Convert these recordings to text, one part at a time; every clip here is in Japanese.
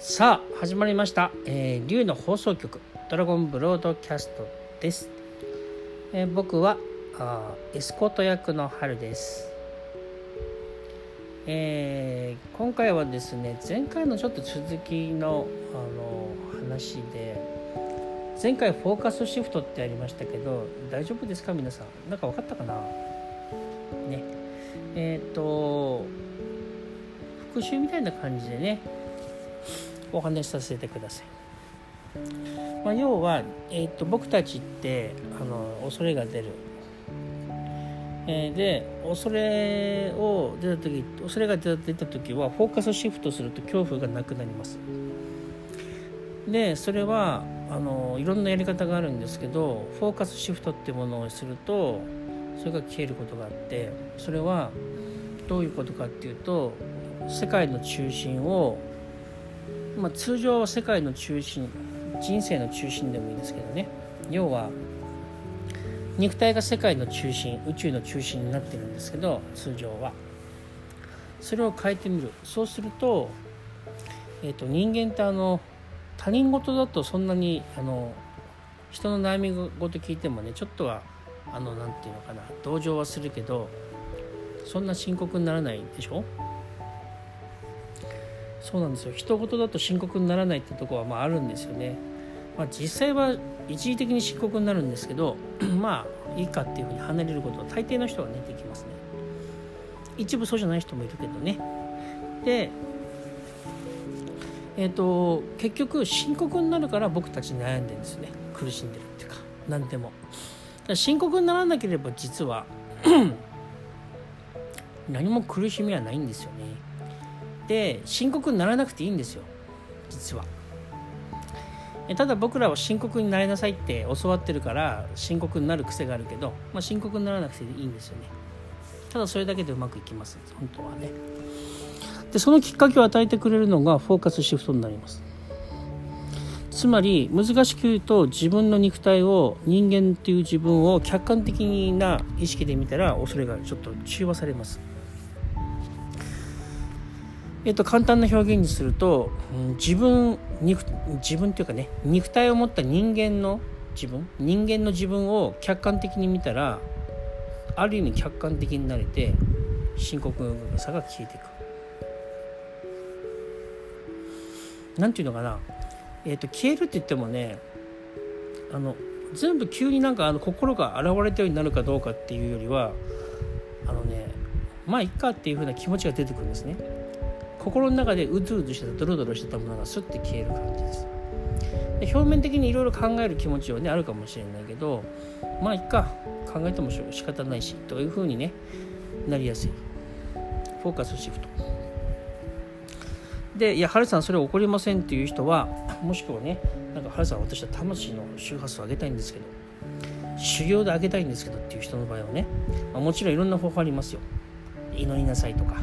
さあ始まりました、えー、竜の放送局ドラゴンブロードキャストです、えー僕はあエスコート役の春です、えー今回はですね前回のちょっと続きのあの話で前回フォーカスシフトってありましたけど大丈夫ですか皆さん？なんか分かったかな？ね。えっ、と復習みたいな感じでねお話しさせてください。まあ、要は、えー、と僕たちってあの恐れが出る、えーで恐れを出た時恐れが出た時はフォーカスシフトすると恐怖がなくなりますでそれはあのいろんなやり方があるんですけどフォーカスシフトってものをするとそれが消えることがあってそれはどういうことかっていうと世界の中心をまあ、通常は世界の中心人生の中心でもいいですけどね。要は肉体が世界の中心宇宙の中心になってるんですけど通常は。それを変えてみる。そうすると,、えー、と人間ってあの他人事だとそんなにあの人の悩み事聞いてもねちょっとはあのなんていうのかな同情はするけどそんな深刻にならないでしょ？そうなんですよ。一言だと深刻にならないってとこはまああるんですよね、まあ、実際は一時的に深刻になるんですけど まあいいかっていうふうに離れることは大抵の人がねできますね。一部そうじゃない人もいるけどね。でえっ、と結局深刻になるから僕たち悩んでるんですね。苦しんでるっていうか何でも。深刻にならなければ実は 何も苦しみはないんですよね。で深刻にならなくていいんですよ。実は。ただ僕らは深刻になりなさいって教わってるから深刻になる癖があるけど、まあ、深刻にならなくていいんですよね。ただそれだけでうまくいきます。本当はね。でそのきっかけを与えてくれるのがフォーカスシフトになります。つまり難しく言うと自分の肉体を人間っていう自分を客観的な意識で見たら恐れがちょっと中和されます。えっと、簡単な表現にすると、自分肉自分というかね肉体を持った人間の自分人間の自分を客観的に見たらある意味客観的になれて深刻さが消えていく。なんていうのかな、えっと消えるって言ってもねあの全部急になんかあの心が現れたようになるかどうかっていうよりはあのねまあいっかっていうふうな気持ちが出てくるんですね。心の中でうずうずしてたドロドロしてたものがスッて消える感じです。で表面的にいろいろ考える気持ちはねあるかもしれないけどまあいっか考えても仕方ないしというふうにねなりやすい。フォーカスシフトでいやハルさんそれ起こりませんっていう人はもしくはねなんかハルさん私は魂の周波数を上げたいんですけど修行で上げたいんですけどっていう人の場合はね、まあ、もちろんいろんな方法ありますよ。祈りなさいとか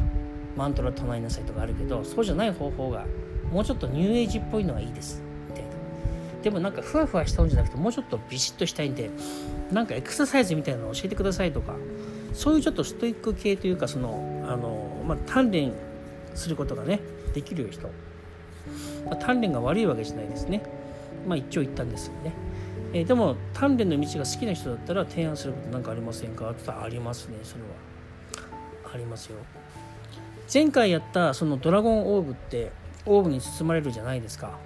マントラ唱えなさいとかあるけどそうじゃない方法がもうちょっとニューエイジっぽいのがいいです。みたいな。でもなんかふわふわしたんじゃなくてもうちょっとビシッとしたいんでなんかエクササイズみたいなのを教えてくださいとかそういうちょっとストイック系というかそのあの、まあ、鍛錬することがねできる人、まあ、鍛錬が悪いわけじゃないですね。まあ一長一短ですよね。えーでも鍛錬の道が好きな人だったら提案することなんかありませんか？って言ったらありますね。それは。ありますよ。前回やったそのドラゴンオーブってオーブに包まれるじゃないですか。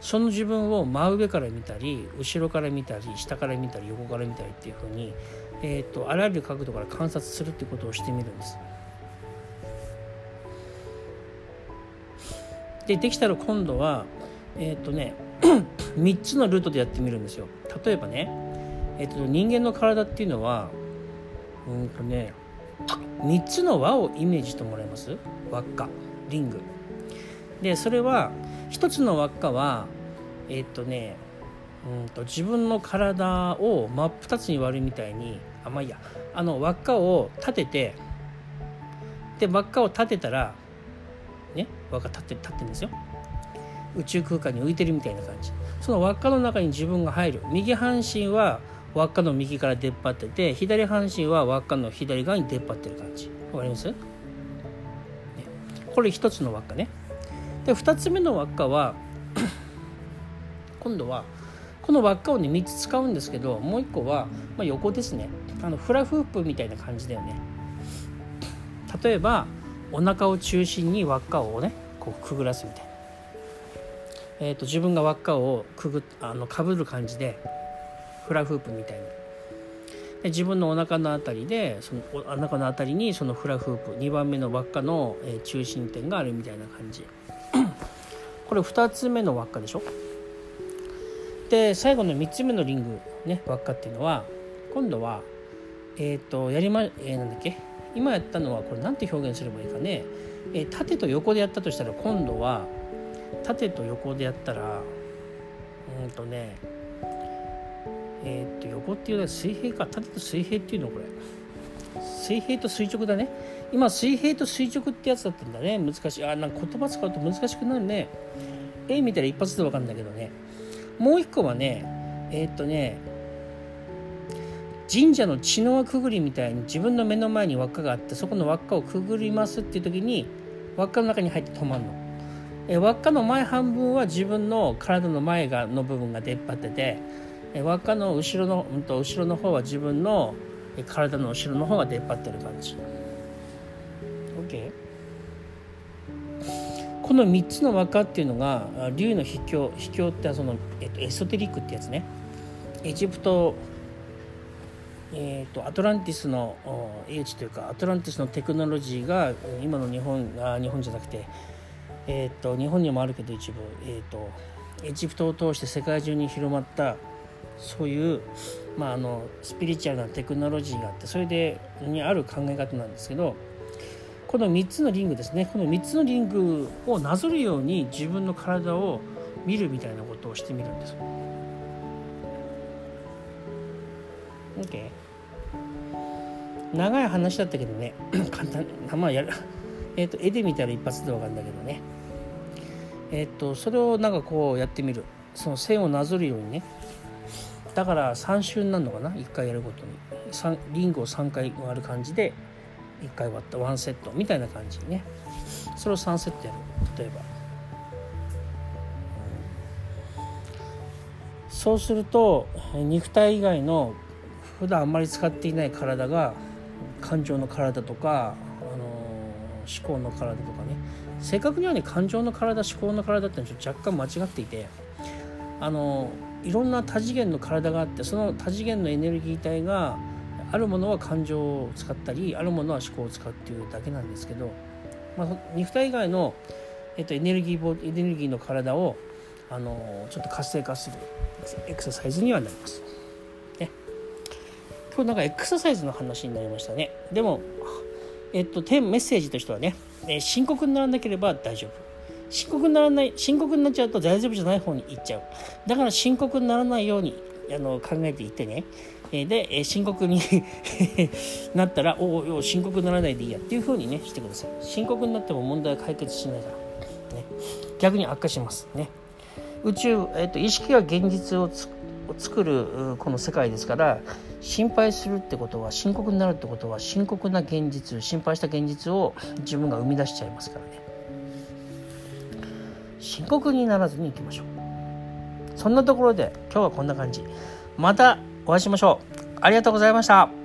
その自分を真上から見たり後ろから見たり下から見たり横から見たりっていう風に、えー、とあらゆる角度から観察するってことをしてみるんです。でできたら今度はえっ、とね 3つのルートでやってみるんですよ。例えばね、えー、と人間の体っていうのはうんとね3つの輪をイメージしてもらえます？輪っかリング。でそれは1つの輪っかはえっ、とねうんと自分の体を真っ二つに割るみたいにあまあいいや。あの輪っかを立ててで輪っかを立てたらね輪っか立って立ってるんですよ。宇宙空間に浮いてるみたいな感じ。その輪っかの中に自分が入る。右半身は輪っかの右から出っ張ってて左半身は輪っかの左側に出っ張ってる感じ。わかります、これ一つの輪っかね。で2つ目の輪っかは 今度はこの輪っかをね3つ使うんですけどもう1個は、まあ、横ですね。あのフラフープみたいな感じだよね。例えばお腹を中心に輪っかをねこうくぐらすみたいな、えーと、自分が輪っかをくぐあのかぶる感じでフラフープみたいにで自分のお腹の辺りでそのお腹の辺りにそのフラフープ2番目の輪っかの、え中心点があるみたいな感じ。これ2つ目の輪っかでしょ？で最後の3つ目のリングね輪っかっていうのは今度はえっ、ー、とやりま、えー、なんだっけ？今やったのはこれ何て表現すればいいかね、えー、縦と横でやったとしたら今度は縦と横でやったらうんとねえっ、と横っていうのは水平か縦と水平っていうのこれ。水平と垂直だね。今水平と垂直ってやつだったんだね。難しい。あなんか言葉使うと難しくなるね。絵見たら一発で分かるんだけどね。もう一個はねえー、っとね神社の血の輪くぐりみたいに自分の目の前に輪っかがあってそこの輪っかをくぐりますっていう時に輪っかの中に入って止まるの。え輪っかの前半分は自分の体の前がの部分が出っ張ってて輪っかの後ろの、うん、と後ろの方は自分の体の後ろの方が出っ張ってる感じ。OK? この3つの輪っかっていうのが竜の秘境秘境ってその、えっと、エソテリックってやつねエジプトえーと、アトランティスの英知というかアトランティスのテクノロジーが今の日本あ日本じゃなくて、えーと、日本にもあるけど一部、えーと、エジプトを通して世界中に広まったそういう、まあ、あのスピリチュアルなテクノロジーがあってそれでにある考え方なんですけどこの3つのリングですね。この3つのリングをなぞるように自分の体を見るみたいなことをしてみるんです。OK 長い話だったけどね。簡単。まあやる。えっ、と絵で見たら一発で分かるんだけどね。えっ、ー、とそれをなんかこうやってみる。その線をなぞるようにね。だから3周になるのかな？1回やるごとに。リングを3回割る感じで1回割った1セット。みたいな感じにね。それを3セットやる。例えば。そうすると肉体以外の普段あんまり使っていない体が感情の体とか、あの思考の体とかね。正確にはね感情の体思考の体ってのは若干間違っていてあのいろんな多次元の体があってその多次元のエネルギー体があるものは感情を使ったりあるものは思考を使うっていうだけなんですけど、まあ、肉体以外の、えっと、エネルギーエネルギーの体をあのちょっと活性化するエクササイズにはなります。ね、今日なんかエクササイズの話になりましたね。でも、えっと、メッセージとしてはね、え深刻にならなければ大丈夫。深刻にならない深刻になっちゃうと大丈夫じゃない方に行っちゃう。だから深刻にならないようにあの考えていってね。で深刻に なったらおお深刻にならないでいいやっていう風にねしてください。深刻になっても問題は解決しないから、ね、逆に悪化します。ね。宇宙、えっと、意識が現実を作るこの世界ですから心配するってことは深刻になるってことは深刻な現実心配した現実を自分が生み出しちゃいますからね。深刻にならずにいきましょう。そんなところで今日はこんな感じ。またお会いしましょう。ありがとうございました。